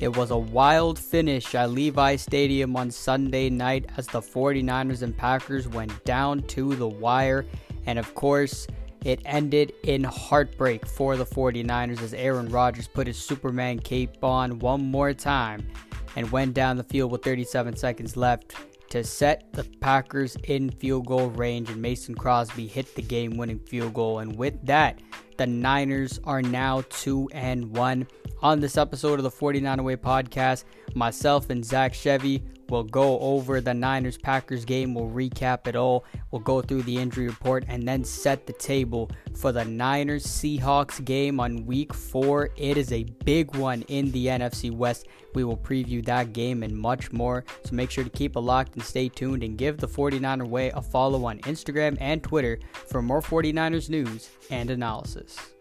It was a wild finish at Levi Stadium on Sunday night as the 49ers and Packers went down to the wire. And of course, it ended in heartbreak for the 49ers as Aaron Rodgers put his Superman cape on one more time and went down the field with 37 seconds left to set the Packers in field goal range, and Mason Crosby hit the game winning field goal. And with that, the Niners are now 2 and 1. On this episode of the 49er Way podcast, myself and Zach Chevy will go over the Niners Packers game. We'll recap it all. We'll go through the injury report and then set the table for the Niners Seahawks game on week four. It is a big one in the NFC West. We will preview that game and much more. So make sure to keep it locked and stay tuned and give the 49er Way a follow on Instagram and Twitter for more 49ers news and analysis.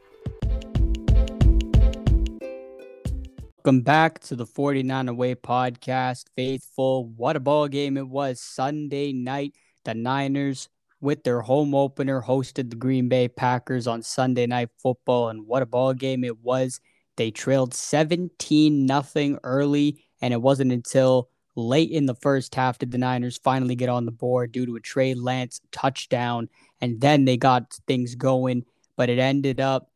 Welcome back to the 49er Way podcast. Faithful, what a ball game it was Sunday night. The Niners, with their home opener, hosted the Green Bay Packers on Sunday Night Football, and what a ball game it was. They trailed 17 nothing early, and it wasn't until late in the first half did the Niners finally get on the board due to a Trey Lance touchdown, and then they got things going. But it ended up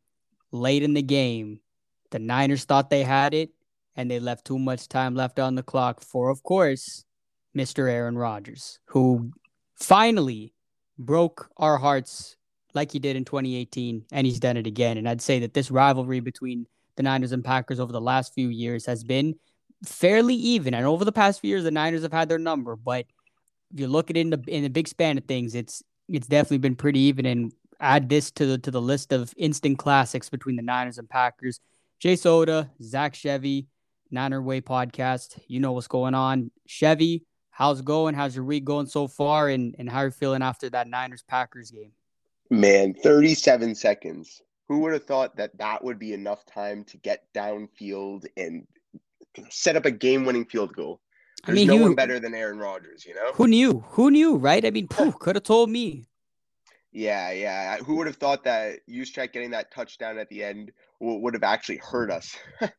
late in the game. The Niners thought they had it and they left too much time left on the clock for, of course, Mr. Aaron Rodgers, who finally broke our hearts like he did in 2018, and he's done it again. And I'd say that this rivalry between the Niners and Packers over the last few years has been fairly even. And over the past few years, the Niners have had their number, but if you look at it in the in the big span of things, it's it's definitely been pretty even. And add this to the to the list of instant classics between the Niners and Packers. Jay Soda, Zach Chevy, Niner Way podcast. You know what's going on. Chevy, how's it going? How's your week going so far? And, and how are you feeling after that Niners Packers game? Man, 37 seconds. Who would have thought that that would be enough time to get downfield and set up a game winning field goal? There's I mean, no you, one better than Aaron Rodgers, you know? Who knew? Who knew, right? I mean, could have told me. Yeah, yeah. Who would have thought that Juszczyk getting that touchdown at the end would have actually hurt us?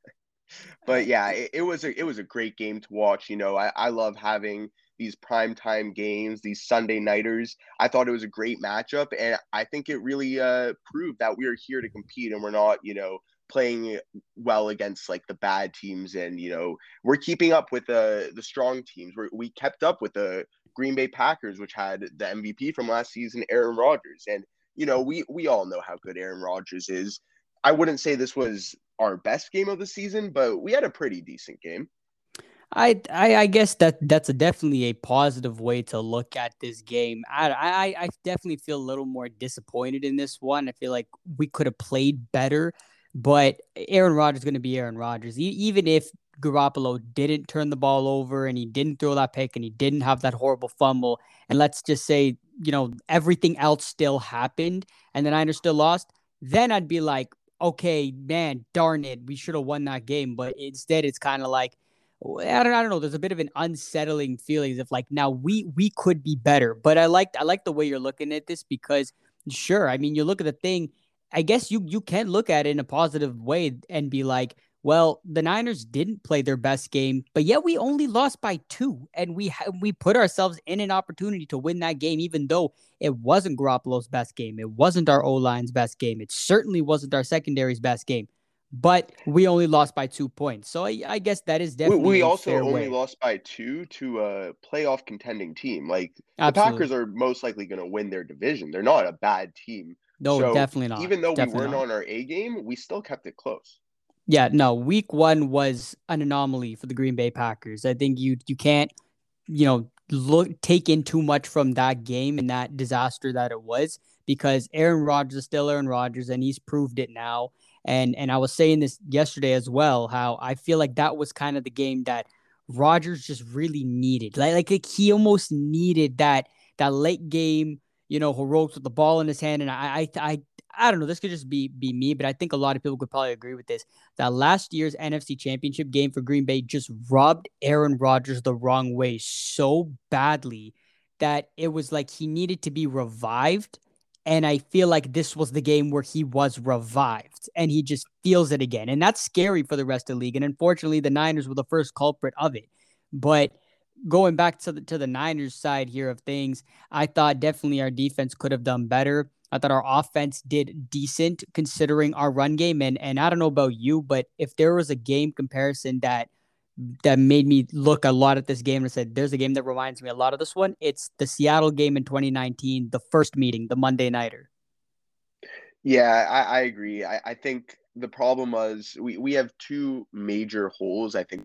but yeah, it, it, was a it was a great game to watch. You know, I, I love having these prime time games, these Sunday nighters. I thought it was a great matchup, and I think it really uh, proved that we are here to compete, and we're not, you know, playing well against like the bad teams, and you know, we're keeping up with the the strong teams. we we kept up with the Green Bay Packers, which had the MVP from last season, Aaron Rodgers, and you know, we we all know how good Aaron Rodgers is. I wouldn't say this was our best game of the season, but we had a pretty decent game. I, I, I guess that that's a definitely a positive way to look at this game. I, I I definitely feel a little more disappointed in this one. I feel like we could have played better, but Aaron Rodgers is going to be Aaron Rodgers. E- even if Garoppolo didn't turn the ball over and he didn't throw that pick and he didn't have that horrible fumble, and let's just say you know everything else still happened and the Niners still lost, then I'd be like, okay, man, darn it, we should have won that game. But instead, it's kind of like, I don't, I don't know. There's a bit of an unsettling feeling of like now we we could be better. But I like I like the way you're looking at this because sure, I mean you look at the thing. I guess you you can look at it in a positive way and be like, well, the Niners didn't play their best game, but yet we only lost by two, and we ha- we put ourselves in an opportunity to win that game, even though it wasn't Garoppolo's best game, it wasn't our O line's best game, it certainly wasn't our secondary's best game, but we only lost by two points. So I, I guess that is definitely we, we also only way. lost by two to a playoff contending team. Like Absolutely. the Packers are most likely going to win their division. They're not a bad team. No, so definitely not. Even though definitely we weren't not. on our A game, we still kept it close. Yeah, no, week one was an anomaly for the Green Bay Packers. I think you you can't, you know, look take in too much from that game and that disaster that it was because Aaron Rodgers is still Aaron Rodgers and he's proved it now. And and I was saying this yesterday as well, how I feel like that was kind of the game that Rodgers just really needed. Like like, he almost needed that that late game, you know, heroics with the ball in his hand. And I I I I don't know. This could just be be me, but I think a lot of people could probably agree with this. That last year's NFC Championship game for Green Bay just rubbed Aaron Rodgers the wrong way so badly that it was like he needed to be revived And I feel like this was the game where he was revived and he just feels it again. And that's scary for the rest of the league. And unfortunately, the Niners were the first culprit of it. But going back to the to the Niners side here of things, I thought definitely our defense could have done better. Uh, I thought our offense did decent considering our run game. And and I don't know about you, but if there was a game comparison that that made me look a lot at this game and said, "There's a game that reminds me a lot of this one." It's the Seattle game in 2019, the first meeting, the Monday nighter. Yeah, I, I agree. I, I think the problem was we, we have two major holes. I think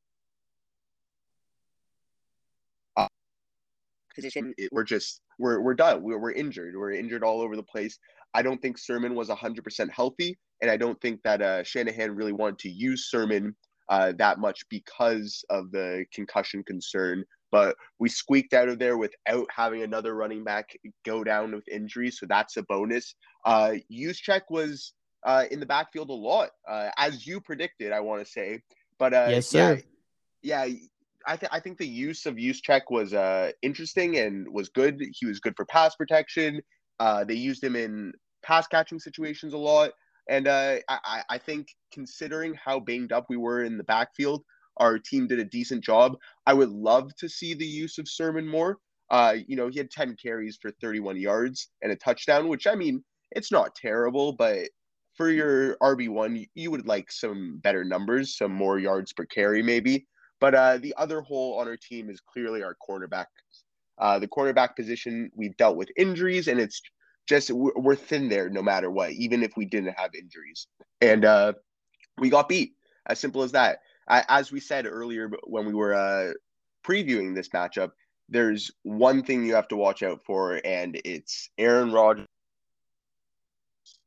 position we're just we're we're done. We're we're injured. We're injured all over the place. I don't think Sermon was 100% healthy, and I don't think that uh, Shanahan really wanted to use Sermon uh, that much because of the concussion concern. But we squeaked out of there without having another running back go down with injury, so that's a bonus. Uh, Juszczyk was uh, in the backfield a lot, uh, as you predicted. I want to say, but uh, yes, sir. Yeah, yeah I, th- I think the use of Juszczyk was uh, interesting and was good. He was good for pass protection. Uh, they used him in pass catching situations a lot. And uh, I, I think considering how banged up we were in the backfield, our team did a decent job. I would love to see the use of Sermon more. Uh, you know, he had 10 carries for 31 yards and a touchdown, which I mean, it's not terrible, but for your RB1, you would like some better numbers, some more yards per carry, maybe. But uh, the other hole on our team is clearly our cornerback. Uh, the cornerback position, we've dealt with injuries, and it's just we're thin there no matter what, even if we didn't have injuries. And uh, we got beat. As simple as that. I, as we said earlier when we were uh, previewing this matchup, there's one thing you have to watch out for, and it's Aaron Rodgers.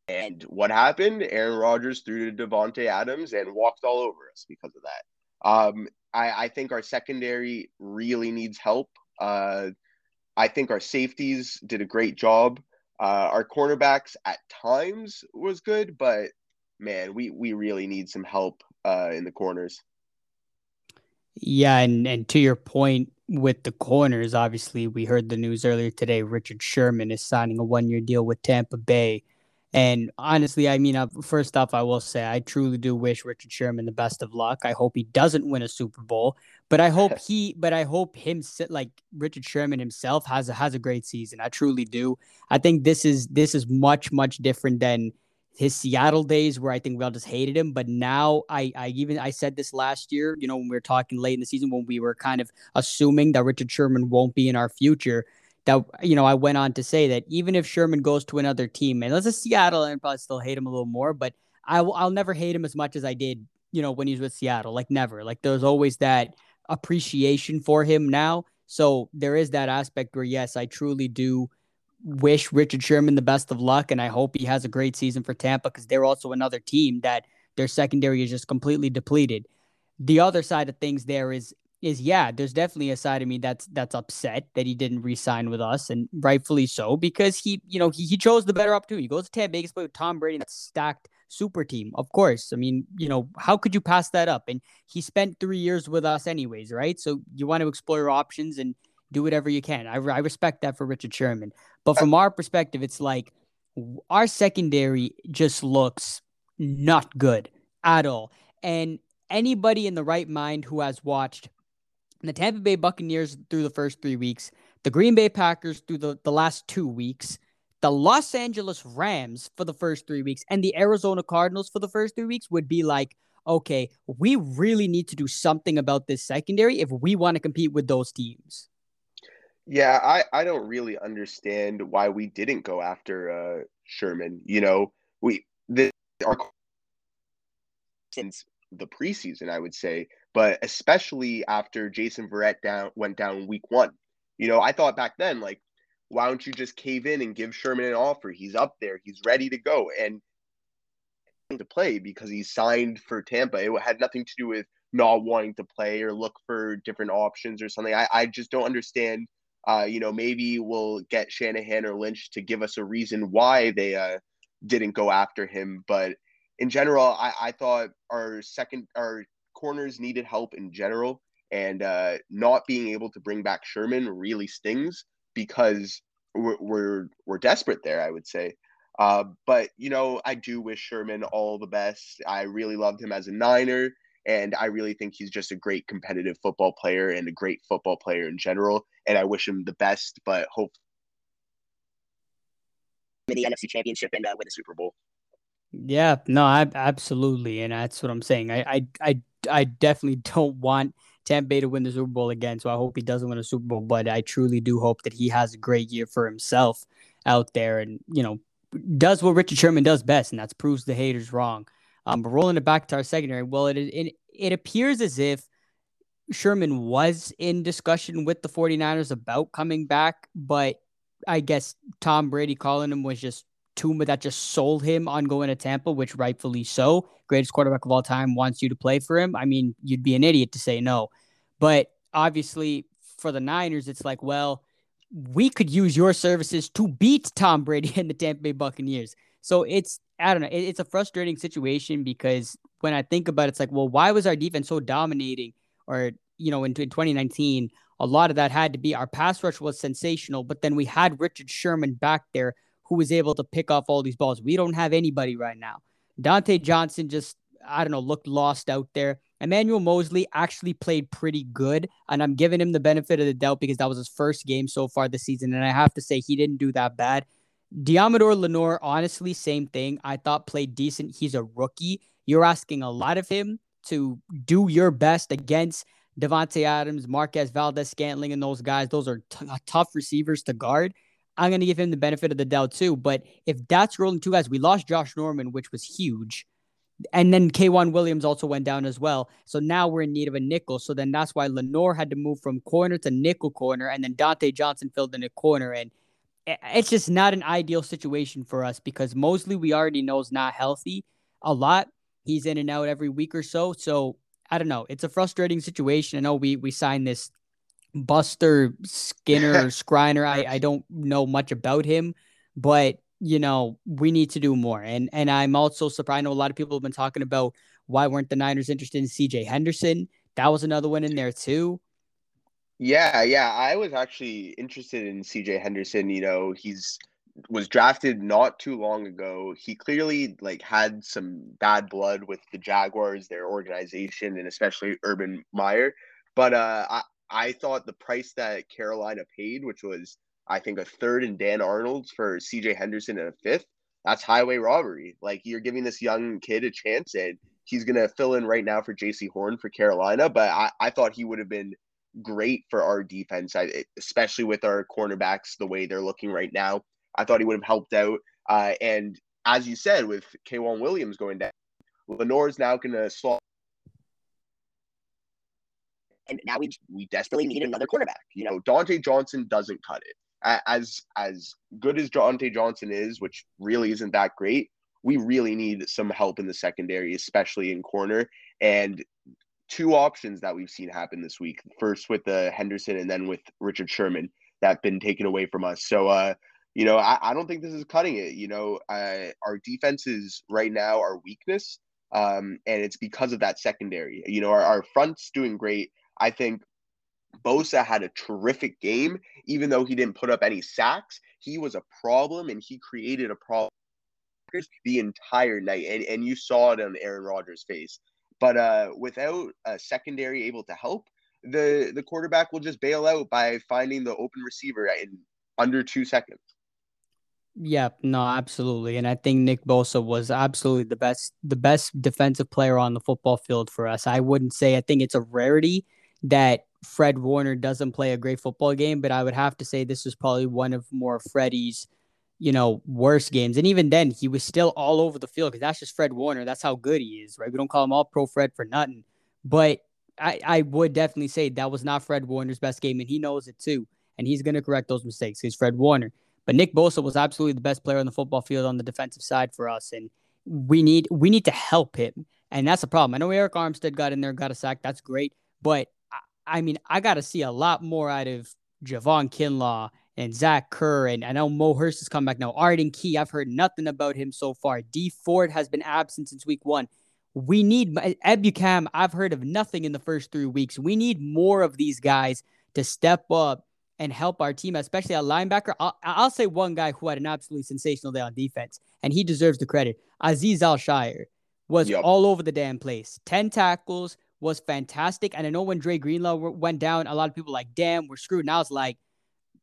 And what happened? Aaron Rodgers threw to Davante Adams and walked all over us because of that. Um, I, I think our secondary really needs help. Uh, I think our safeties did a great job. Uh, our cornerbacks at times was good, but man, we we really need some help uh, in the corners. Yeah, and and to your point with the corners, obviously we heard the news earlier today. Richard Sherman is signing a one year deal with Tampa Bay. And honestly, I mean, uh, first off, I will say I truly do wish Richard Sherman the best of luck. I hope he doesn't win a Super Bowl, but I hope he, but I hope him, sit like Richard Sherman himself, has a has a great season. I truly do. I think this is this is much much different than his Seattle days where I think we all just hated him. But now I I even I said this last year, you know, when we were talking late in the season when we were kind of assuming that Richard Sherman won't be in our future that you know I went on to say that even if Sherman goes to another team, and let's say Seattle, and probably still hate him a little more, but I will I'll never hate him as much as I did you know when he was with Seattle, like never. Like there's always that appreciation for him now. So there is that aspect where yes, I truly do wish Richard Sherman the best of luck, and I hope he has a great season for Tampa because they're also another team that their secondary is just completely depleted. The other side of things there is is yeah, there's definitely a side of me that's that's upset that he didn't re-sign with us, and rightfully so because he, you know, he, he chose the better opportunity. He goes to Tampa Bay, play with Tom Brady, stacked super team. Of course, I mean, you know, how could you pass that up? And he spent three years with us, anyways, right? So you want to explore your options and do whatever you can. I, I respect that for Richard Sherman, but from our perspective, it's like our secondary just looks not good at all, and anybody in the right mind who has watched the Tampa Bay Buccaneers through the first three weeks, the Green Bay Packers through the, the last two weeks, the Los Angeles Rams for the first three weeks, and the Arizona Cardinals for the first three weeks would be like, okay, we really need to do something about this secondary if we want to compete with those teams. Yeah, I, I don't really understand why we didn't go after uh, Sherman. You know, we the our since the preseason, I would say, but especially after Jason Verrett down went down week one. You know, I thought back then, like, why don't you just cave in and give Sherman an offer? He's up there, he's ready to go, and to play because he's signed for Tampa. It had nothing to do with not wanting to play or look for different options or something. I, I just don't understand. Uh, you know, maybe we'll get Shanahan or Lynch to give us a reason why they uh, didn't go after him. But in general, I, I thought our second, our corners needed help in general, and uh, not being able to bring back Sherman really stings because we're, we're we're desperate there. I would say. Uh, but you know, I do wish Sherman all the best. I really loved him as a Niner, and I really think he's just a great competitive football player and a great football player in general. And I wish him the best. But hope in the NFC Championship and uh, win the Super Bowl. Yeah, no, I absolutely, and that's what I'm saying. I, I, I, I definitely don't want Tampa Bay to win the Super Bowl again. So I hope he doesn't win a Super Bowl, but I truly do hope that he has a great year for himself out there, and you know, does what Richard Sherman does best, and that's proves the haters wrong. Um, but rolling it back to our secondary, well, it it, it appears as if Sherman was in discussion with the 49ers about coming back, but I guess Tom Brady calling him was just Tuma that just sold him on going to Tampa, which rightfully so. Greatest quarterback of all time wants you to play for him. I mean, you'd be an idiot to say no. But obviously, for the Niners, it's like, well, we could use your services to beat Tom Brady and the Tampa Bay Buccaneers. So it's, I don't know, it's a frustrating situation because when I think about it, it's like, well, why was our defense so dominating? Or, you know, in, in 2019, a lot of that had to be our pass rush was sensational, but then we had Richard Sherman back there who was able to pick off all these balls. We don't have anybody right now. Dontae Johnson just, I don't know, looked lost out there. Emmanuel Mosley actually played pretty good, and I'm giving him the benefit of the doubt because that was his first game so far this season, and I have to say he didn't do that bad. Deommodore Lenoir, honestly, same thing. I thought played decent. He's a rookie. You're asking a lot of him to do your best against Davante Adams, Marquez Valdes-Scantling, and those guys. Those are t- tough receivers to guard. I'm going to give him the benefit of the doubt too. But if that's rolling two guys, we lost Josh Norman, which was huge. And then K'Waun Williams also went down as well. So now we're in need of a nickel. So then that's why Lenoir had to move from corner to nickel corner. And then Dontae Johnson filled in a corner. And it's just not an ideal situation for us because Moseley, we already know, is not healthy a lot. He's in and out every week or so. So I don't know. It's a frustrating situation. I know we we signed this Buster Skinner or Skriner. I, I don't know much about him, but you know, we need to do more. And and I'm also surprised. I know a lot of people have been talking about why weren't the Niners interested in CJ Henderson? That was another one in there too. Yeah, yeah. I was actually interested in CJ Henderson. You know, he's was drafted not too long ago. He clearly like had some bad blood with the Jaguars, their organization, and especially Urban Meyer. But uh, I, I thought the price that Carolina paid, which was I think a third and Dan Arnold's for CJ Henderson and a fifth, that's highway robbery. Like you're giving this young kid a chance and he's gonna fill in right now for Jaycee Horn for Carolina, but I, I thought he would have been great for our defense, I, especially with our cornerbacks the way they're looking right now. I thought he would have helped out. Uh, and as you said, with K'Waun Williams going down, Lenoir is now going to slot and now we we desperately need another quarterback. You know, Dontae Johnson doesn't cut it. As as good as Dontae Johnson is, which really isn't that great, we really need some help in the secondary, especially in corner. And two options that we've seen happen this week. First with the Henderson, and then with Richard Sherman that have been taken away from us. So, uh, you know, I, I don't think this is cutting it. You know, uh, our defense is right now our weakness, um, and it's because of that secondary. You know, our, our front's doing great. I think Bosa had a terrific game, even though he didn't put up any sacks. He was a problem and he created a problem the entire night. And, and you saw it on Aaron Rodgers' face. But uh, without a secondary able to help, the, the quarterback will just bail out by finding the open receiver in under two seconds. Yeah, no, absolutely. And I think Nick Bosa was absolutely the best the best defensive player on the football field for us. I wouldn't say I think it's a rarity that Fred Warner doesn't play a great football game, but I would have to say this was probably one of more Freddie's, you know, worst games. And even then, he was still all over the field because that's just Fred Warner. That's how good he is, right? We don't call him all pro Fred for nothing. But I, I would definitely say that was not Fred Warner's best game, and he knows it too. And he's going to correct those mistakes. He's Fred Warner. But Nick Bosa was absolutely the best player on the football field on the defensive side for us. And we need we need to help him. And that's the problem. I know Arik Armstead got in there, got a sack. That's great. But I mean, I got to see a lot more out of Javon Kinlaw and Zach Kerr. And I know Mo Hurst has come back now. Arden Key, I've heard nothing about him so far. Dee Ford has been absent since week one. We need Ebukam. I've heard of nothing in the first three weeks. We need more of these guys to step up and help our team, especially a linebacker. I'll, I'll say one guy who had an absolutely sensational day on defense, and he deserves the credit. Azeez Al-Shaair was yep. all over the damn place. 10 tackles was fantastic. And I know when Dre Greenlaw went down, a lot of people like, damn, we're screwed. Now it's like,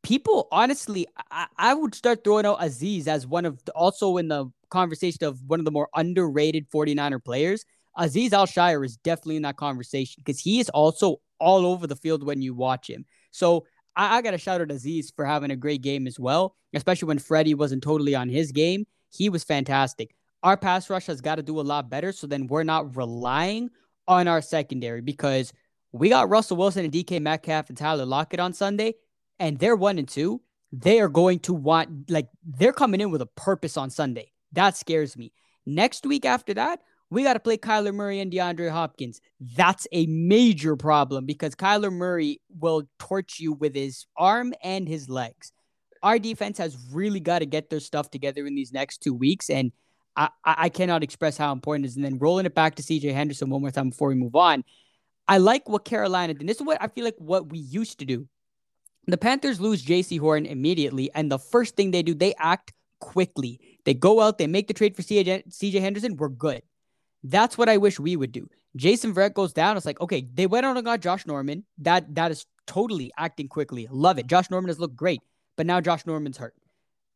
people honestly, I, I would start throwing out Azeez as one of the, also in the conversation of one of the more underrated 49er players. Azeez Al-Shaair is definitely in that conversation because he is also all over the field when you watch him. So I, I got to shout out Azeez for having a great game as well, especially when Freddie wasn't totally on his game. He was fantastic. Our pass rush has got to do a lot better. So then we're not relying on our secondary because we got Russell Wilson and DK Metcalf and Tyler Lockett on Sunday, and they're one and two. They are going to want, like, they're coming in with a purpose on Sunday. That scares me. Next week after that, we got to play Kyler Murray and DeAndre Hopkins. That's a major problem because Kyler Murray will torch you with his arm and his legs. Our defense has really got to get their stuff together in these next two weeks. And I, I cannot express how important it is. And then rolling it back to CJ Henderson one more time before we move on. I like what Carolina did. This is what I feel like what we used to do. The Panthers lose Jaycee Horn immediately. And the first thing they do, they act quickly. They go out, they make the trade for CJ, CJ Henderson. We're good. That's what I wish we would do. Jason Verrett goes down. It's like, okay, they went out and got Josh Norman. That that is totally acting quickly. Love it. Josh Norman has looked great, but now Josh Norman's hurt.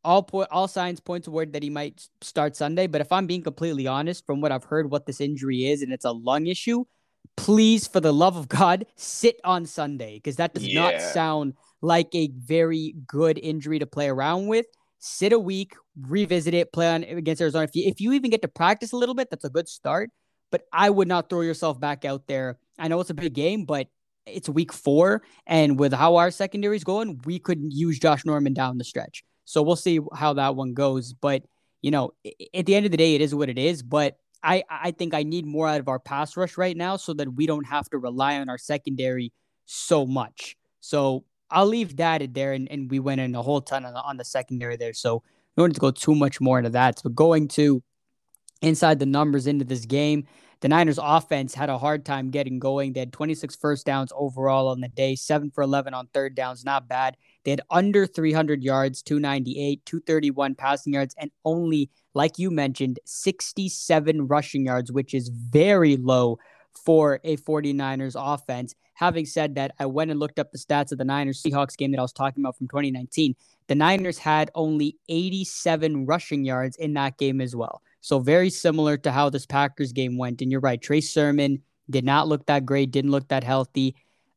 All po- all signs point toward that he might start Sunday. But if I'm being completely honest, from what I've heard, what this injury is, and it's a lung issue, please, for the love of God, sit on Sunday because that does yeah. not sound like a very good injury to play around with sit a week, revisit it, play on against Arizona. If you if you even get to practice a little bit, that's a good start. But I would not throw yourself back out there. I know it's a big game, but it's week four, and with how our secondary is going, we could use Josh Norman down the stretch. So we'll see how that one goes. But you know, at the end of the day, it is what it is. But I I think I need more out of our pass rush right now, so that we don't have to rely on our secondary so much. So I'll leave that in there, and, and we went in a whole ton on the, on the secondary there. So no need to go too much more into that. But going to inside the numbers into this game, the Niners offense had a hard time getting going. They had 26 first downs overall on the day, 7 for 11 on third downs, not bad. They had under 300 yards, 298, 231 passing yards, and only, like you mentioned, 67 rushing yards, which is very low for a 49ers offense. Having said that, I went and looked up the stats of the Niners Seahawks game that I was talking about from 2019. The Niners had only 87 rushing yards in that game as well. So very similar to how this Packers game went. And you're right, Trey Sermon did not look that great, didn't look that healthy.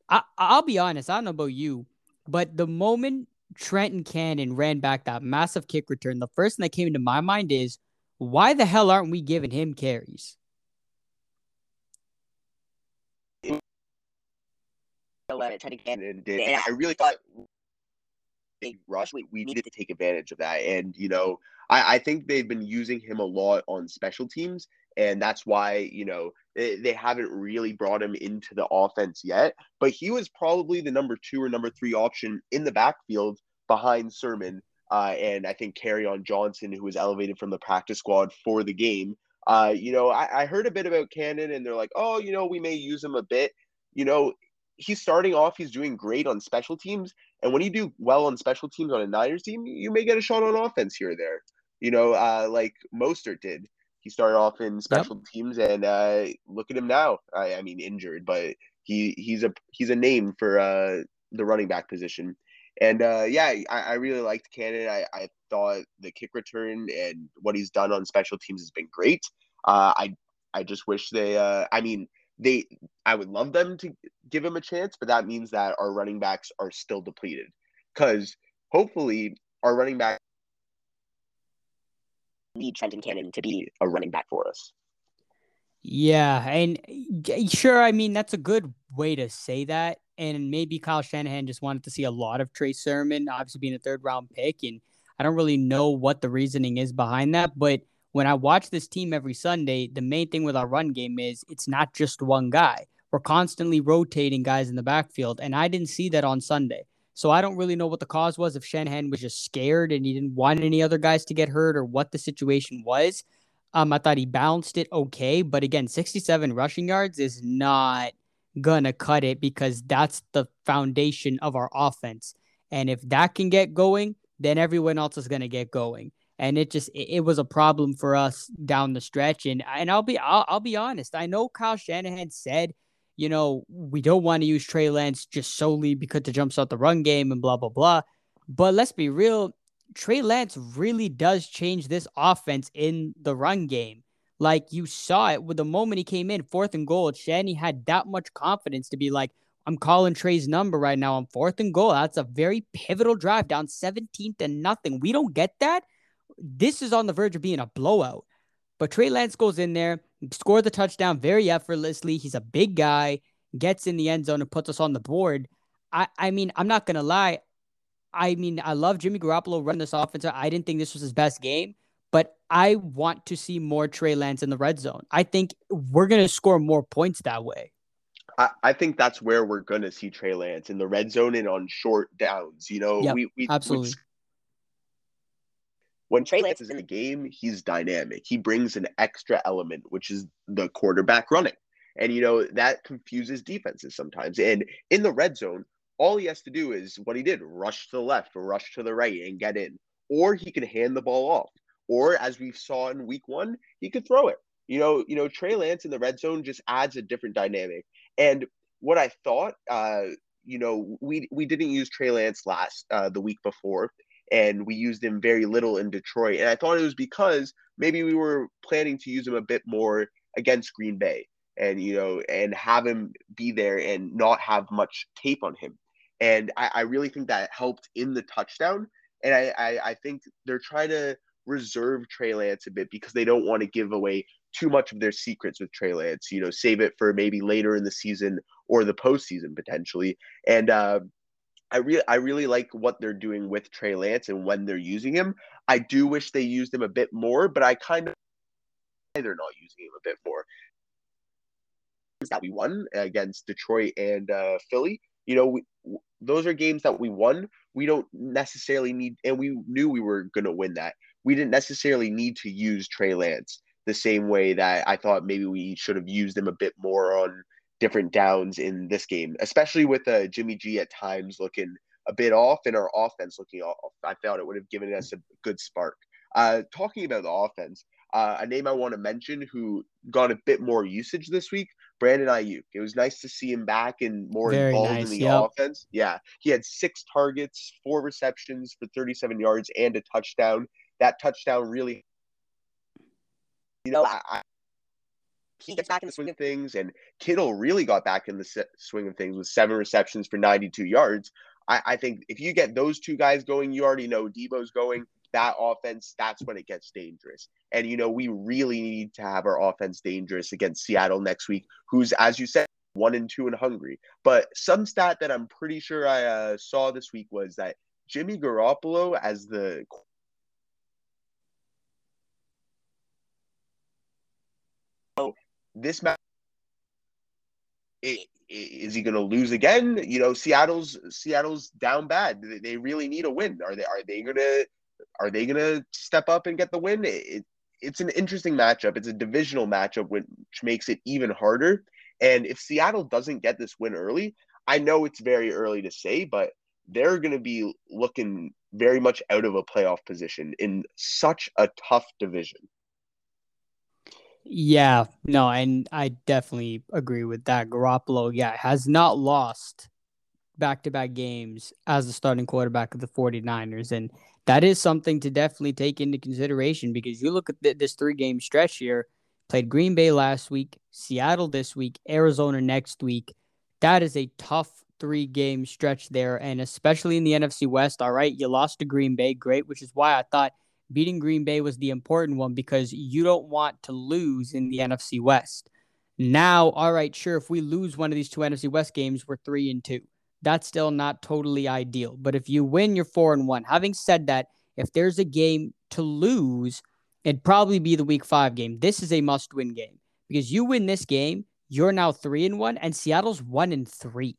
I, I'll be honest, I don't know about you, but the moment Trenton Cannon ran back that massive kick return, the first thing that came into my mind is why the hell aren't we giving him carries? And, I really thought big rush. We needed to take advantage of that. And, you know, I, I think they've been using him a lot on special teams. And that's why, you know, they, they haven't really brought him into the offense yet. But he was probably the number two or number three option in the backfield behind Sermon. Uh, and I think Kerryon Johnson, who was elevated from the practice squad for the game. Uh, you know, I, I heard a bit about Cannon, and they're like, oh, you know, we may use him a bit. You know, he's starting off, he's doing great on special teams. And when you do well on special teams on a Niners team, you may get a shot on offense here or there. You know, uh, like Mostert did. He started off in special yep. teams, and uh, look at him now. I, I, mean, injured, but he he's a he's a name for uh, the running back position. And uh, yeah, I, I really liked Cannon. I, I thought the kick return and what he's done on special teams has been great. Uh, I I just wish they. Uh, I mean, they I would love them to give him a chance, but that means that our running backs are still depleted. Because hopefully our running back need Trenton Cannon to be a running back for us. Yeah, and sure, I mean that's a good way to say that. And maybe Kyle Shanahan just wanted to see a lot of Trey Sermon, obviously being a third round pick, and I don't really know what the reasoning is behind that, but when I watch this team every Sunday, the main thing with our run game is it's not just one guy. We're constantly rotating guys in the backfield, and I didn't see that on Sunday. So I don't really know what the cause was. If Shanahan was just scared and he didn't want any other guys to get hurt, or what the situation was. Um, I thought he balanced it okay, but again, 67 rushing yards is not gonna cut it because that's the foundation of our offense. And if that can get going, then everyone else is to get going. And it just it, it, was a problem for us down the stretch. And and I'll be I'll, I'll be honest. I know Kyle Shanahan said, you know, we don't want to use Trey Lance just solely because to jumpstart the run game and blah blah blah. But let's be real, Trey Lance really does change this offense in the run game. Like you saw it with the moment he came in, fourth and goal. Shanny had that much confidence to be like, I'm calling Trey's number right now on fourth and goal. That's a very pivotal drive down 17 to nothing. We don't get that. This is on the verge of being a blowout. But Trey Lance goes in there, scores the touchdown very effortlessly. He's a big guy, gets in the end zone and puts us on the board. I, I mean, I'm not gonna lie. I mean, I love Jimmy Garoppolo running this offense. I didn't think this was his best game, but I want to see more Trey Lance in the red zone. I think we're gonna score more points that way. I, I think that's where we're gonna see Trey Lance in the red zone and on short downs. You know, yep, we, we absolutely. When Trey Lance is in the game, he's dynamic. He brings an extra element, which is the quarterback running. And, you know, that confuses defenses sometimes. And in the red zone, all he has to do is what he did rush to the left or rush to the right and get in. Or he can hand the ball off. Or as we saw in week one, he could throw it. You know, you know, Trey Lance in the red zone just adds a different dynamic. And what I thought, uh, you know, we we didn't use Trey Lance last uh, the week before, and we used him very little in Detroit. And I thought it was because maybe we were planning to use him a bit more against Green Bay, and you know, and have him be there and not have much tape on him. And I, I really think that helped in the touchdown. And I, I, I think they're trying to reserve Trey Lance a bit because they don't want to give away too much of their secrets with Trey Lance. You know, save it for maybe later in the season or the postseason potentially. And uh, I really, I really like what they're doing with Trey Lance and when they're using him. I do wish they used him a bit more, but I kind of they're not using him a bit more. That we won against Detroit and uh, Philly. You know, we, those are games that we won. We don't necessarily need, and we knew we were going to win that. We didn't necessarily need to use Trey Lance the same way that I thought maybe we should have used him a bit more on different downs in this game, especially with uh, Jimmy G at times looking a bit off and our offense looking off. I felt it would have given us a good spark. Uh, talking about the offense, uh, a name I want to mention who got a bit more usage this week, Brandon Aiyuk. It was nice to see him back and more Very involved nice, in the yep. offense. Yeah, he had six targets, four receptions for 37 yards and a touchdown. That touchdown really, you know, I, he gets back in the swing of things, and Kittle really got back in the swing of things with seven receptions for 92 yards. I, I think if you get those two guys going, you already know Deebo's going. That offense, that's when it gets dangerous. And you know, we really need to have our offense dangerous against Seattle next week, who's, as you said, one and two and hungry. But some stat that I'm pretty sure I uh, saw this week was that Jimmy Garoppolo as the this match is he going to lose again? You know, Seattle's Seattle's down bad. They really need a win. Are they are they going to are they going to step up and get the win? It, it's an interesting matchup. It's a divisional matchup, which makes it even harder. And if Seattle doesn't get this win early, I know it's very early to say, but they're going to be looking very much out of a playoff position in such a tough division. Yeah, no, and I definitely agree with that. Garoppolo, yeah, has not lost back to back games as the starting quarterback of the 49ers. And that is something to definitely take into consideration because you look at th- this three game stretch here played Green Bay last week, Seattle this week, Arizona next week. That is a tough three game stretch there. And especially in the NFC West, all right, you lost to Green Bay, great, which is why I thought beating Green Bay was the important one because you don't want to lose in the NFC West. Now, all right, sure, if we lose one of these two NFC West games, we're three and two. That's still not totally ideal. But if you win, you're four and one. Having said that, if there's a game to lose, it'd probably be the week five game. This is a must win game because you win this game, you're now three and one, and Seattle's one and three.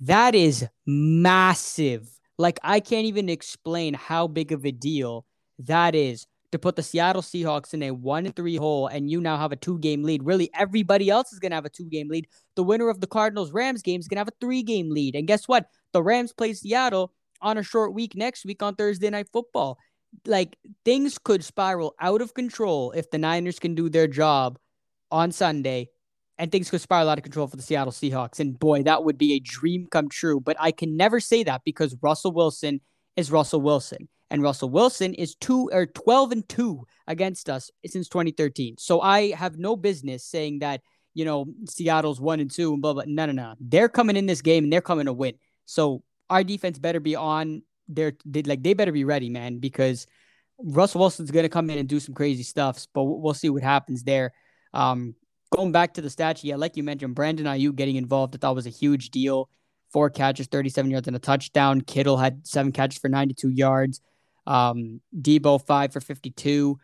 That is massive. Like, I can't even explain how big of a deal that is to put the Seattle Seahawks in a one three hole, and you now have a two game lead. Really, everybody else is gonna have a two game lead. The winner of the Cardinals Rams game is gonna have a three game lead. And guess what? The Rams play Seattle on a short week next week on Thursday Night Football. Like things could spiral out of control if the Niners can do their job on Sunday and things could spiral out of control for the Seattle Seahawks. And boy, that would be a dream come true. But I can never say that because Russell Wilson is Russell Wilson. And Russell Wilson is two or 12 and two against us since 2013. So I have no business saying that, you know, Seattle's one and two and blah, blah. No, no, no. They're coming in this game and they're coming to win. So our defense better be on their, they, like, they better be ready, man, because Russell Wilson's going to come in and do some crazy stuff. But we'll see what happens there. Um, going back to the statue, yeah, like you mentioned, Brandon Aiyuk getting involved, I thought was a huge deal. Four catches, 37 yards, and a touchdown. Kittle had seven catches for 92 yards. Um, Deebo, five for 52.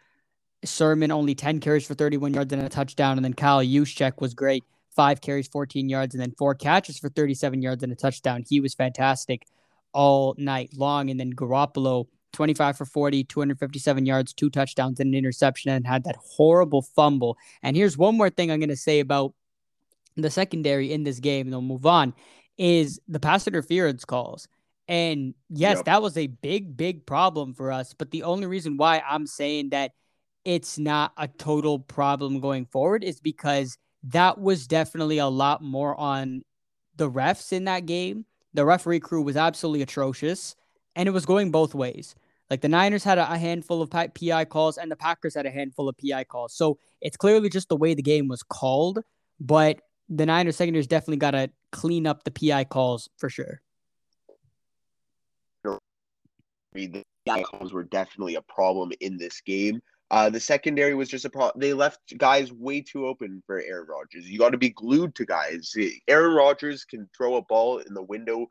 Sermon, only 10 carries for 31 yards and a touchdown. And then Kyle Juszczyk was great. Five carries, 14 yards, and then four catches for 37 yards and a touchdown. He was fantastic all night long. And then Garoppolo, 25 for 40, 257 yards, two touchdowns, and an interception, and had that horrible fumble. And here's one more thing I'm going to say about the secondary in this game, and we'll move on, is the pass interference calls. And yes, yep. that was a big, big problem for us. But the only reason why I'm saying that it's not a total problem going forward is because that was definitely a lot more on the refs in that game. The referee crew was absolutely atrocious and it was going both ways. Like the Niners had a, handful of PI calls, and the Packers had a handful of PI calls. So it's clearly just the way the game was called. But the Niners secondary's definitely got to clean up the PI calls for sure. The PI calls were definitely a problem in this game. Uh, the secondary was just a problem. They left guys way too open for Aaron Rodgers. You got to be glued to guys. Aaron Rodgers can throw a ball in the window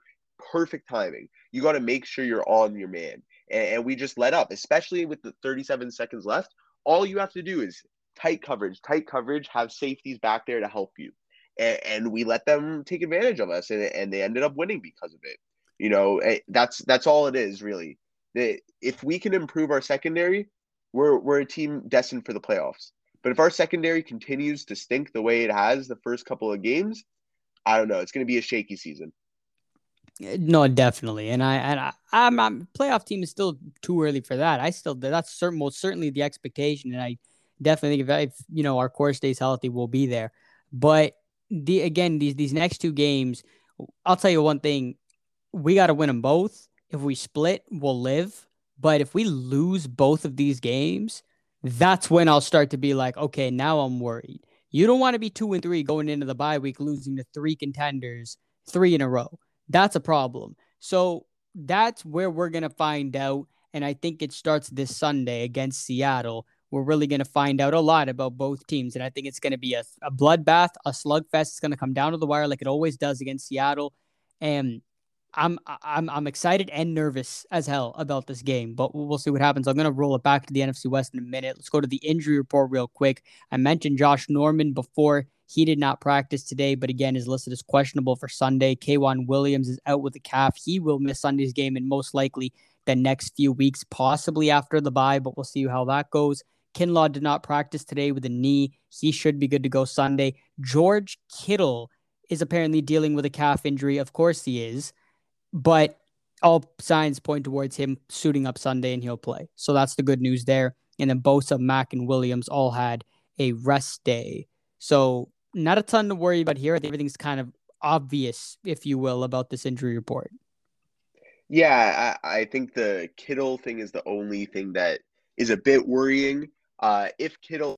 perfect timing. You got to make sure you're on your man. And, and we just let up, especially with the 37 seconds left. All you have to do is tight coverage, tight coverage, have safeties back there to help you. And, and we let them take advantage of us, and, and they ended up winning because of it. You know, eh, that's that's all it is really. That If we can improve our secondary, we're we're a team destined for the playoffs. But if our secondary continues to stink the way it has the first couple of games, I don't know. It's going to be a shaky season. No, definitely, and I and I, I'm, I'm playoff team is still too early for that. I still that's certain, most certainly the expectation, and I definitely think if, if you know our core stays healthy, we'll be there. But the again these these next two games, I'll tell you one thing: we got to win them both. If we split, we'll live. But if we lose both of these games, that's when I'll start to be like, okay, now I'm worried. You don't want to be two and three going into the bye week, losing to three contenders, three in a row that's a problem. So that's where we're going to find out. And I think it starts this Sunday against Seattle. We're really going to find out a lot about both teams. And I think it's going to be a, a bloodbath, a slugfest. It's going to come down to the wire like it always does against Seattle. And I'm I'm I'm excited and nervous as hell about this game, but we'll see what happens. I'm gonna roll it back to the NFC West in a minute. Let's go to the injury report real quick. I mentioned Josh Norman before. He did not practice today, but again is listed as questionable for Sunday. K'Waun Williams is out with a calf. He will miss Sunday's game and most likely the next few weeks, possibly after the bye, but we'll see how that goes. Kinlaw did not practice today with a knee. He should be good to go Sunday. George Kittle is apparently dealing with a calf injury. Of course he is, but all signs point towards him suiting up Sunday and he'll play. So that's the good news there. And then Bosa, Mack, and Williams all had a rest day. So not a ton to worry about here. Everything's kind of obvious, if you will, about this injury report. Yeah, I, I think the Kittle thing is the only thing that is a bit worrying. Uh, if Kittle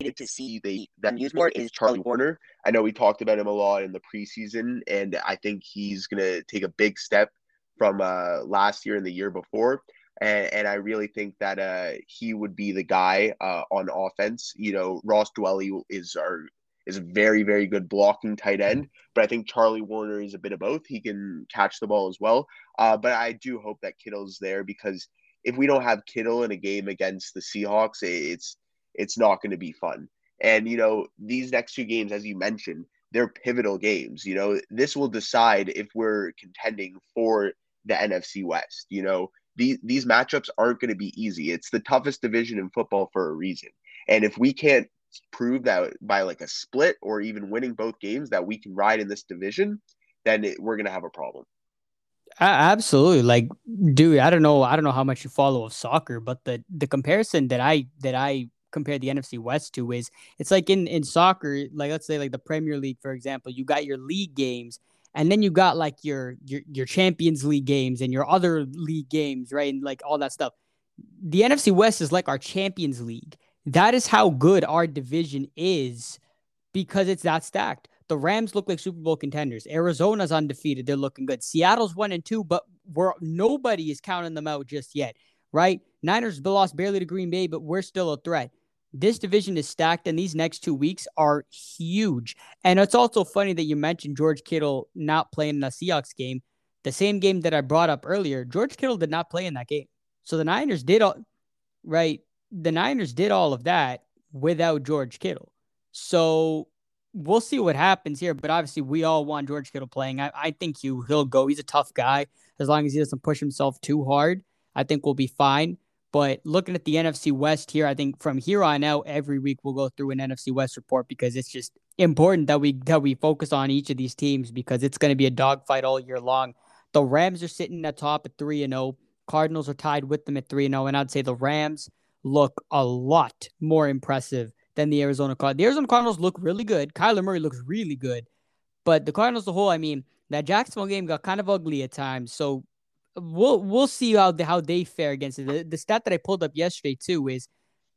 needed to see the that news more is Charlie Woerner. I know we talked about him a lot in the preseason, and I think he's gonna take a big step from uh, last year and the year before and, and I really think that uh, he would be the guy uh, on offense. You know, Ross Dwelley is our is a very very good blocking tight end, but I think Charlie Woerner is a bit of both. He can catch the ball as well. Uh, but I do hope that Kittle's there because if we don't have Kittle in a game against the Seahawks, it's it's not going to be fun. And you know, these next two games, as you mentioned, they're pivotal games. You know, this will decide if we're contending for the NFC West. You know, these these matchups aren't going to be easy. It's the toughest division in football for a reason. And if we can't prove that by like a split or even winning both games that we can ride in this division, then it, we're gonna have a problem. Absolutely, like, dude, I don't know, I don't know how much you follow of soccer, but the the comparison that I that I compare the NFC West to is it's like in in soccer, like let's say like the Premier League, for example, you got your league games, and then you got like your your your Champions League games and your other league games, right, and like all that stuff. The NFC West is like our Champions League. That is how good our division is because it's that stacked. The Rams look like Super Bowl contenders. Arizona's undefeated. They're looking good. Seattle's one and two, but we're nobody is counting them out just yet, right? Niners lost barely to Green Bay, but we're still a threat. This division is stacked, and these next two weeks are huge. And it's also funny that you mentioned George Kittle not playing in the Seahawks game. The same game that I brought up earlier, George Kittle did not play in that game. So the Niners did all right. The Niners did all of that without George Kittle. So we'll see what happens here. But obviously, we all want George Kittle playing. I, I think he, he'll go. He's a tough guy. As long as he doesn't push himself too hard, I think we'll be fine. But looking at the NFC West here, I think from here on out, every week we'll go through an NFC West report because it's just important that we that we focus on each of these teams because it's going to be a dogfight all year long. The Rams are sitting at top at three and zero. Oh. Cardinals are tied with them at three and zero, oh, and I'd say the Rams look a lot more impressive than the Arizona Cardinals. The Arizona Cardinals look really good. Kyler Murray looks really good. But the Cardinals, the whole, I mean, that Jacksonville game got kind of ugly at times. So we'll we'll see how how they fare against it. The, the stat that I pulled up yesterday too is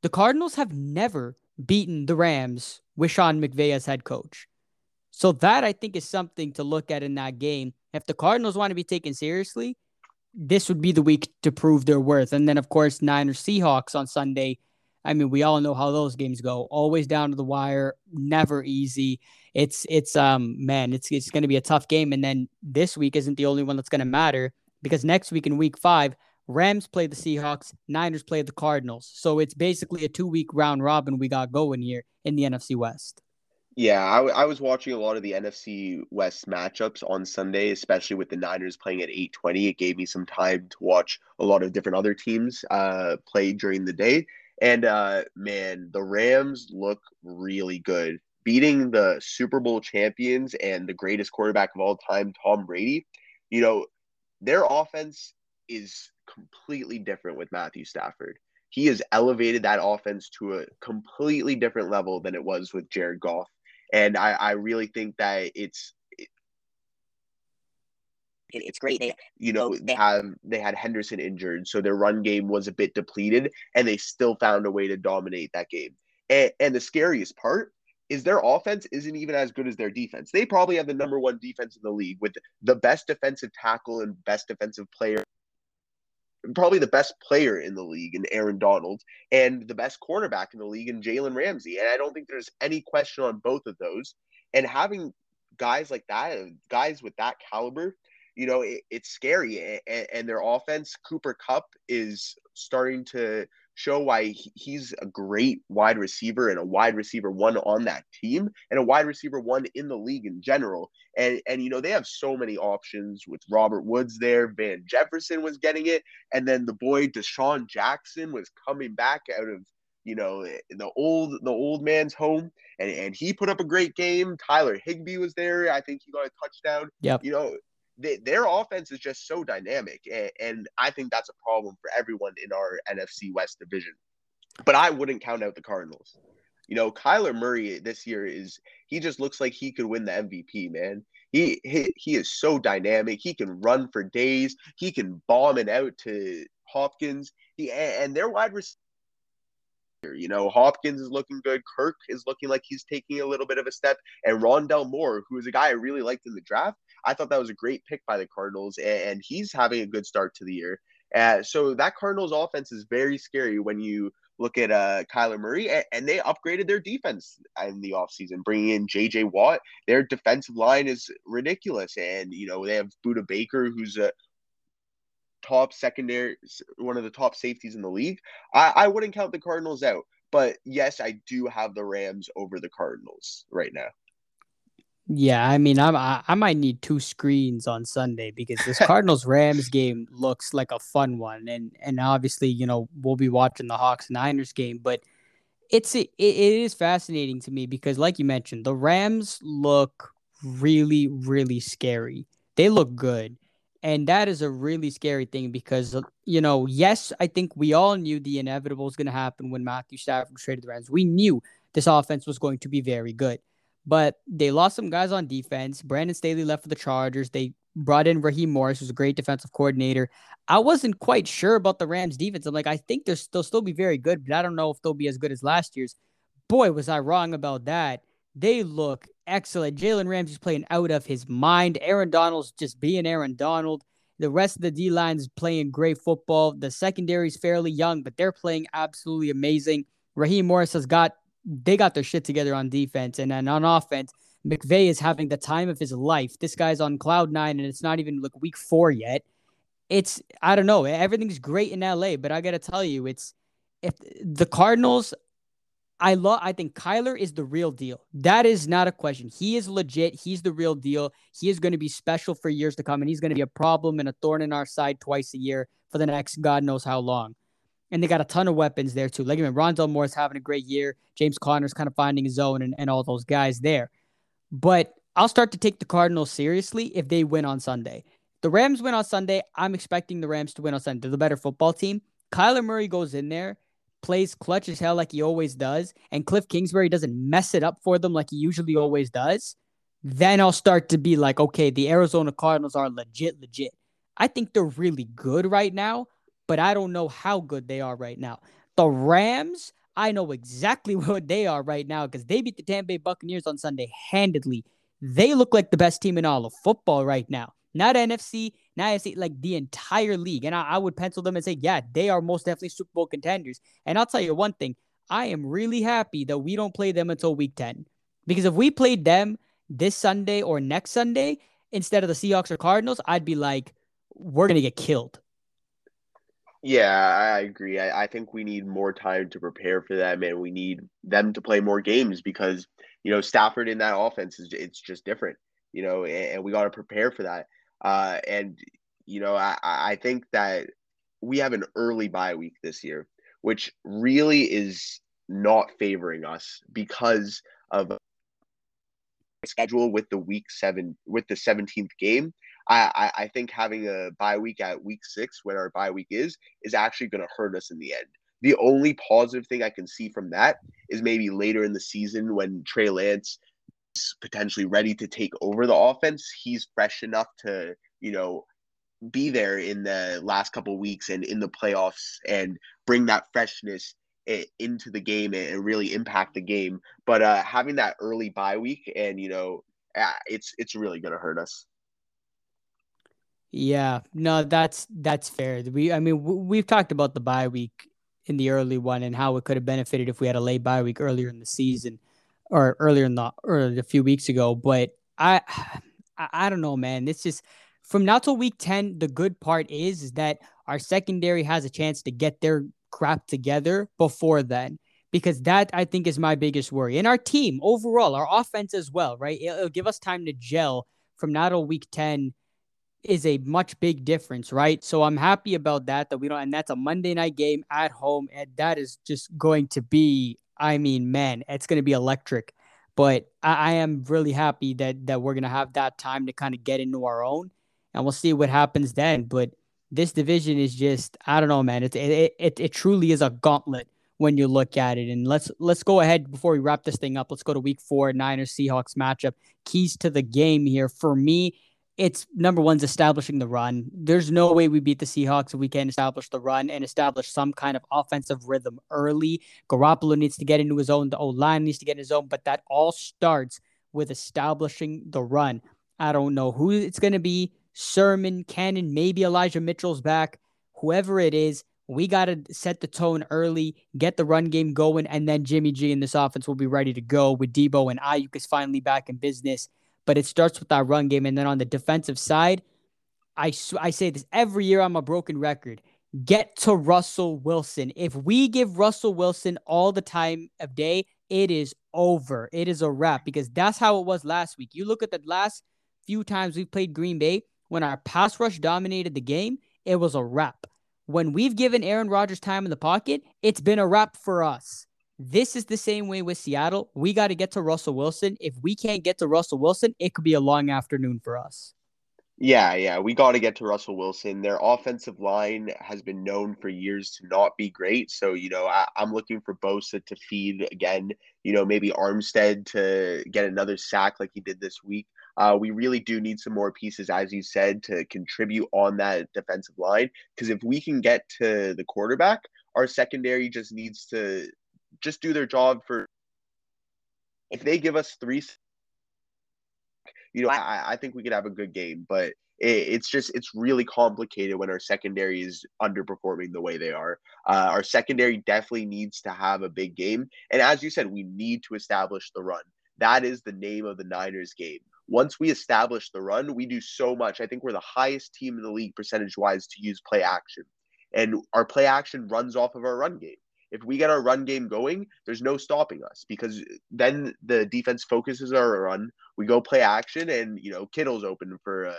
the Cardinals have never beaten the Rams with Sean McVay as head coach. So that I think is something to look at in that game. If the Cardinals want to be taken seriously, this would be the week to prove their worth. And then of course Niners Seahawks on Sunday I mean, we all know how those games go. Always down to the wire, never easy. It's it's um man, it's it's going to be a tough game. And then this week isn't the only one that's going to matter because next week in Week Five, Rams play the Seahawks, Niners play the Cardinals. So it's basically a two week round robin we got going here in the NFC West. Yeah, I, I was watching a lot of the NFC West matchups on Sunday, especially with the Niners playing at 8:20. It gave me some time to watch a lot of different other teams uh, play during the day. And uh, man, the Rams look really good. Beating the Super Bowl champions and the greatest quarterback of all time, Tom Brady, you know, their offense is completely different with Matthew Stafford. He has elevated that offense to a completely different level than it was with Jared Goff. And I, I really think that it's it, it's great. They, you know, they have they had Henderson injured, so their run game was a bit depleted, and they still found a way to dominate that game. And, and the scariest part is their offense isn't even as good as their defense. They probably have the number one defense in the league with the best defensive tackle and best defensive player probably the best player in the league in Aaron Donald and the best cornerback in the league in Jalen Ramsey. And I don't think there's any question on both of those. And having guys like that, guys with that caliber, you know, it, it's scary. And, and, their offense, Cooper Kupp is starting to show why he's a great wide receiver and a wide receiver one on that team and a wide receiver one in the league in general. And and you know they have so many options with Robert Woods there, Van Jefferson was getting it, and then the boy DeSean Jackson was coming back out of you know the old the old man's home and and he put up a great game. Tyler Higbee was there. I think he got a touchdown. Yeah. You know, they, their offense is just so dynamic, and, and I think that's a problem for everyone in our NFC West division. But I wouldn't count out the Cardinals. You know, Kyler Murray this year is he just looks like he could win the MVP, man. He, he he is so dynamic. He can run for days. He can bomb it out to Hopkins. He and their wide receiver. You know, Hopkins is looking good. Kirk is looking like he's taking a little bit of a step. And Rondale Moore, who is a guy I really liked in the draft, I thought that was a great pick by the Cardinals, and he's having a good start to the year. Uh, so that Cardinals offense is very scary when you look at uh, Kyler Murray, and, they upgraded their defense in the offseason, bringing in J.J. Watt. Their defensive line is ridiculous, and you know they have Budda Baker, who's a top secondary, one of the top safeties in the league. I, I wouldn't count the Cardinals out, but yes, I do have the Rams over the Cardinals right now. Yeah, I mean, I'm, I I might need two screens on Sunday because this Cardinals Rams game looks like a fun one, and and obviously, you know, we'll be watching the Hawks Niners game, but it's it, it is fascinating to me because, like you mentioned, the Rams look really, really scary. They look good. And that is a really scary thing because, you know, yes, I think we all knew the inevitable was going to happen when Matthew Stafford traded the Rams. We knew this offense was going to be very good. But they lost some guys on defense. Brandon Staley left for the Chargers. They brought in Raheem Morris, who's a great defensive coordinator. I wasn't quite sure about the Rams defense. I'm like, I think they're, they'll still be very good, but I don't know if they'll be as good as last year's. Boy, was I wrong about that. They look excellent. Jalen Ramsey's playing out of his mind. Aaron Donald's just being Aaron Donald. The rest of the D line is playing great football. The secondary is fairly young, but they're playing absolutely amazing. Raheem Morris has got they got their shit together on defense, and then on offense, McVay is having the time of his life. This guy's on cloud nine, and it's not even like week four yet. It's I don't know. Everything's great in LA, but I gotta tell you, it's if the Cardinals I love I think Kyler is the real deal. That is not a question. He is legit. He's the real deal. He is going to be special for years to come and he's going to be a problem and a thorn in our side twice a year for the next God knows how long. And they got a ton of weapons there too. Like I mean, Rondale Moore is having a great year. James Conner's kind of finding his own and, and all those guys there. But I'll start to take the Cardinals seriously if they win on Sunday. The Rams win on Sunday. I'm expecting the Rams to win on Sunday. They're the better football team. Kyler Murray goes in there plays clutch as hell like he always does, and Cliff Kingsbury doesn't mess it up for them like he usually always does, then I'll start to be like, okay, the Arizona Cardinals are legit, legit. I think they're really good right now, but I don't know how good they are right now. The Rams, I know exactly what they are right now because they beat the Tampa Bay Buccaneers on Sunday handedly. They look like the best team in all of football right now. Not NFC, not NFC, like the entire league. And I, I would pencil them and say, yeah, they are most definitely Super Bowl contenders. And I'll tell you one thing I am really happy that we don't play them until week 10. Because if we played them this Sunday or next Sunday instead of the Seahawks or Cardinals, I'd be like, we're going to get killed. Yeah, I agree. I, I think we need more time to prepare for them and we need them to play more games because, you know, Stafford in that offense is it's just different, you know, and, and we got to prepare for that. Uh, and you know, I, I think that we have an early bye week this year, which really is not favoring us because of schedule with the week seven with the 17th game. I, I, I think having a bye week at week six, when our bye week is, is actually going to hurt us in the end. The only positive thing I can see from that is maybe later in the season when Trey Lance is potentially ready to take over the offense. He's fresh enough to, you know, be there in the last couple weeks and in the playoffs and bring that freshness into the game and really impact the game. But uh, having that early bye week and you know, it's it's really going to hurt us. Yeah, no, that's that's fair. We, I mean, we've talked about the bye week in the early one and how it could have benefited if we had a late bye week earlier in the season or earlier in the or a few weeks ago. But I, I, I don't know, man. This just from now till week ten. The good part is is that our secondary has a chance to get their crap together before then. Because that I think is my biggest worry. And our team overall, our offense as well, right? It'll, it'll give us time to gel from now till week 10 is a much big difference, right? So I'm happy about that that we don't and that's a Monday night game at home and that is just going to be I mean, man, it's going to be electric. But I, I, am really happy that that we're going to have that time to kind of get into our own, and we'll see what happens then. But this division is just I don't know, man. It it it, it truly is a gauntlet when you look at it. And let's let's go ahead before we wrap this thing up. Let's go to Week Four Niners Seahawks matchup. Keys to the game here for me it's number one's establishing the run. There's no way we beat the Seahawks if we can't establish the run and establish some kind of offensive rhythm early. Garoppolo needs to get into his own. The O line needs to get in his own, but that all starts with establishing the run. I don't know who it's going to be. Sermon, Cannon, maybe Elijah Mitchell's back. Whoever it is, we got to set the tone early, get the run game going, and then Jimmy G in this offense will be ready to go with Deebo and Aiyuk is finally back in business but it starts with that run game. And then on the defensive side, I, I say this every year, I'm a broken record. Get to Russell Wilson. If we give Russell Wilson all the time of day, it is over. It is a wrap because that's how it was last week. You look at the last few times we played Green Bay, when our pass rush dominated the game, it was a wrap. When we've given Aaron Rodgers time in the pocket, it's been a wrap for us. This is the same way with Seattle. We got to get to Russell Wilson. If we can't get to Russell Wilson, it could be a long afternoon for us. Yeah, yeah, we got to get to Russell Wilson. Their offensive line has been known for years to not be great. So, you know, I, am looking for Bosa to feed again, you know, maybe Armstead to get another sack like he did this week. Uh, we really do need some more pieces, as you said, to contribute on that defensive line. Because if we can get to the quarterback, our secondary just needs to just do their job for. If they give us three you know, I, I think we could have a good game, but it, it's just it's really complicated when our secondary is underperforming the way they are. Uh, our secondary definitely needs to have a big game, and as you said, we need to establish the run. That is the name of the Niners game. Once we establish the run, we do so much. I think we're the highest team in the league percentage wise to use play action. And our play action runs off of our run game if we get our run game going, there's no stopping us because then the defense focuses our run. We go play action, and you know Kittle's open for a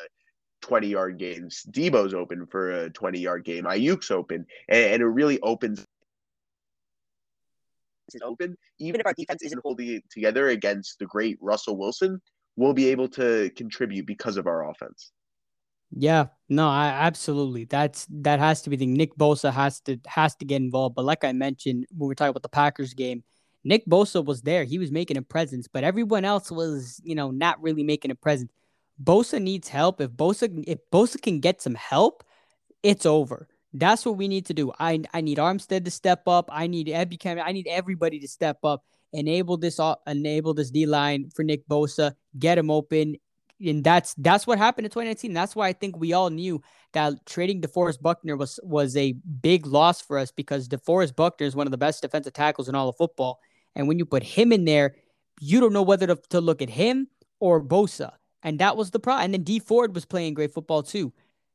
20 yard games. Deebo's open for a 20 yard game. Aiyuk's open, and, and it really opens. Is open. Even if our defense isn't holding it together against the great Russell Wilson, we'll be able to contribute because of our offense. Yeah, no, I absolutely. That's that has to be the Nick Bosa has to has to get involved. But like I mentioned when we were talking about the Packers game, Nick Bosa was there. He was making a presence, but everyone else was, you know, not really making a presence. Bosa needs help. If Bosa if Bosa can get some help, it's over. That's what we need to do. I I need Armstead to step up. I need Ebukam. I need everybody to step up. Enable this enable this D line for Nick Bosa. Get him open and that's that's what happened in 2019. That's why I think we all knew that trading DeForest Buckner was was a big loss for us because DeForest Buckner is one of the best defensive tackles in all of football. And when you put him in there, you don't know whether to, to look at him or Bosa. And that was the problem. And then Dee Ford was playing great football too.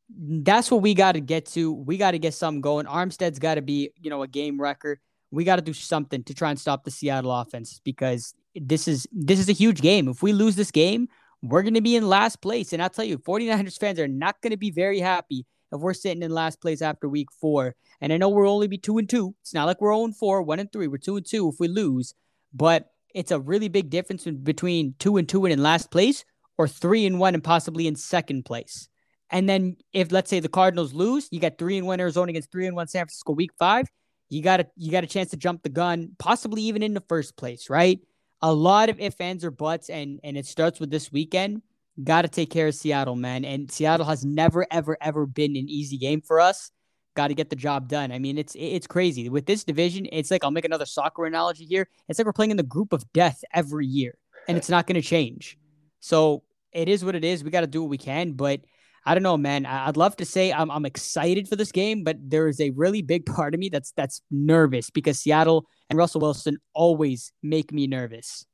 That's what we got to get to. We got to get something going. Armstead's got to be, you know, a game record. We got to do something to try and stop the Seattle offense because this is this is a huge game. If we lose this game, we're going to be in last place. And I'll tell you, 49ers fans are not going to be very happy if we're sitting in last place after week four. And I know we'll only be two and two. It's not like we're 0 and four, one and three. We're two and two if we lose. But it's a really big difference between two and two and in last place or three and one and possibly in second place. And then if let's say the Cardinals lose, you got three and one Arizona against three and one San Francisco week five. You got a you got a chance to jump the gun, possibly even in the first place, right? A lot of if, ands, or buts, and and it starts with this weekend. Got to take care of Seattle, man. And Seattle has never, ever, ever been an easy game for us. Got to get the job done. I mean, it's it's crazy with this division. It's like I'll make another soccer analogy here. It's like we're playing in the group of death every year, and it's not going to change. So it is what it is. We got to do what we can, but I don't know, man. I'd love to say I'm I'm excited for this game, but there is a really big part of me that's that's nervous because Seattle and Russell Wilson always make me nervous.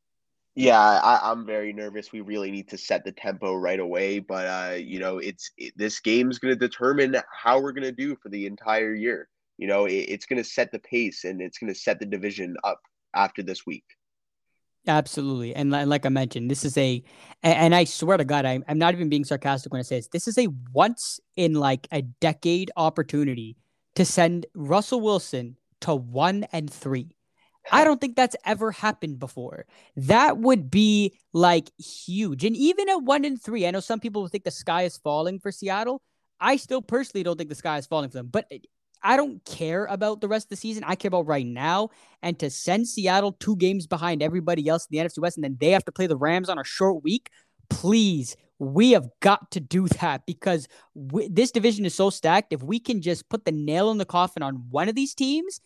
Yeah, I, am very nervous. We really need to set the tempo right away. But uh, you know, it's it, this game's going to determine how we're going to do for the entire year. You know, it, it's going to set the pace and it's going to set the division up after this week. Absolutely. And like I mentioned, this is a, and I swear to God, I'm, I'm not even being sarcastic when I say this. This is a once in like a decade opportunity to send Russell Wilson to one and three. I don't think that's ever happened before. That would be like huge. And even at one and three, I know some people will think the sky is falling for Seattle. I still personally don't think the sky is falling for them. But I don't care about the rest of the season. I care about right now. And to send Seattle two games behind everybody else in the NFC West, and then they have to play the Rams on a short week, please, we have got to do that because we, this division is so stacked. If we can just put the nail in the coffin on one of these teams,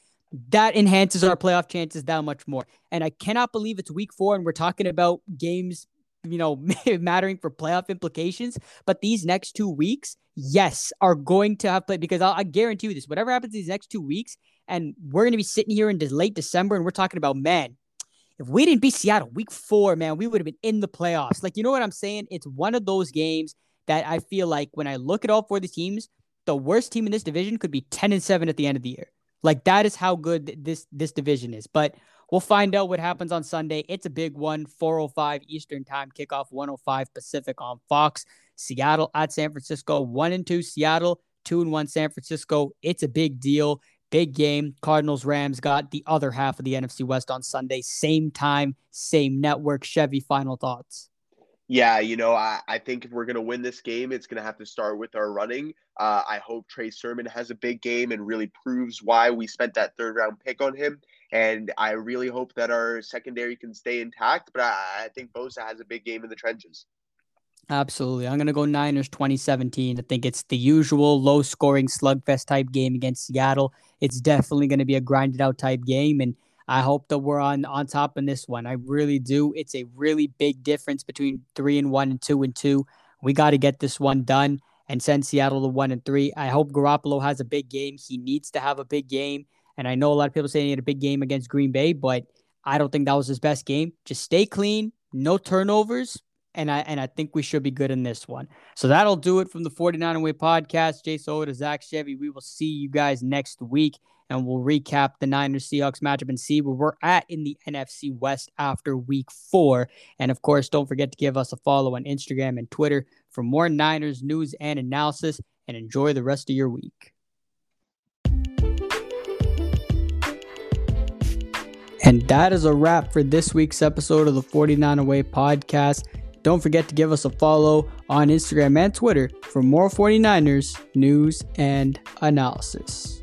that enhances our playoff chances that much more. And I cannot believe it's week four and we're talking about games you know, mattering for playoff implications. But these next two weeks, yes, are going to have played because I'll, I guarantee you this: whatever happens these next two weeks, and we're going to be sitting here in late December, and we're talking about man. If we didn't beat Seattle week four, man, we would have been in the playoffs. Like, you know what I'm saying? It's one of those games that I feel like when I look at all four of the teams, the worst team in this division could be 10 and 7 at the end of the year. Like that is how good this this division is. But We'll find out what happens on Sunday. It's a big one, 405 Eastern Time kickoff, 105 Pacific on Fox. Seattle at San Francisco, 1 and 2 Seattle, 2 and 1 San Francisco. It's a big deal. Big game. Cardinals Rams got the other half of the NFC West on Sunday. Same time, same network. Chevy, final thoughts. Yeah, you know, I, I think if we're going to win this game, it's going to have to start with our running. Uh, I hope Trey Sermon has a big game and really proves why we spent that third round pick on him. And I really hope that our secondary can stay intact. But I, I think Bosa has a big game in the trenches. Absolutely. I'm going to go Niners 2017. I think it's the usual low scoring slugfest type game against Seattle. It's definitely going to be a grinded out type game. And I hope that we're on, on top in this one. I really do. It's a really big difference between three and one and two and two. We got to get this one done and send Seattle to one and three. I hope Garoppolo has a big game. He needs to have a big game. And I know a lot of people saying he had a big game against Green Bay, but I don't think that was his best game. Just stay clean, no turnovers, and I and I think we should be good in this one. So that'll do it from the 49er Way podcast. Jason Oda, Zach Chevy. We will see you guys next week and we'll recap the Niners Seahawks matchup and see where we're at in the NFC West after week four. And of course, don't forget to give us a follow on Instagram and Twitter for more Niners news and analysis. And enjoy the rest of your week. And that is a wrap for this week's episode of the 49er Way podcast. Don't forget to give us a follow on Instagram and Twitter for more 49ers news and analysis.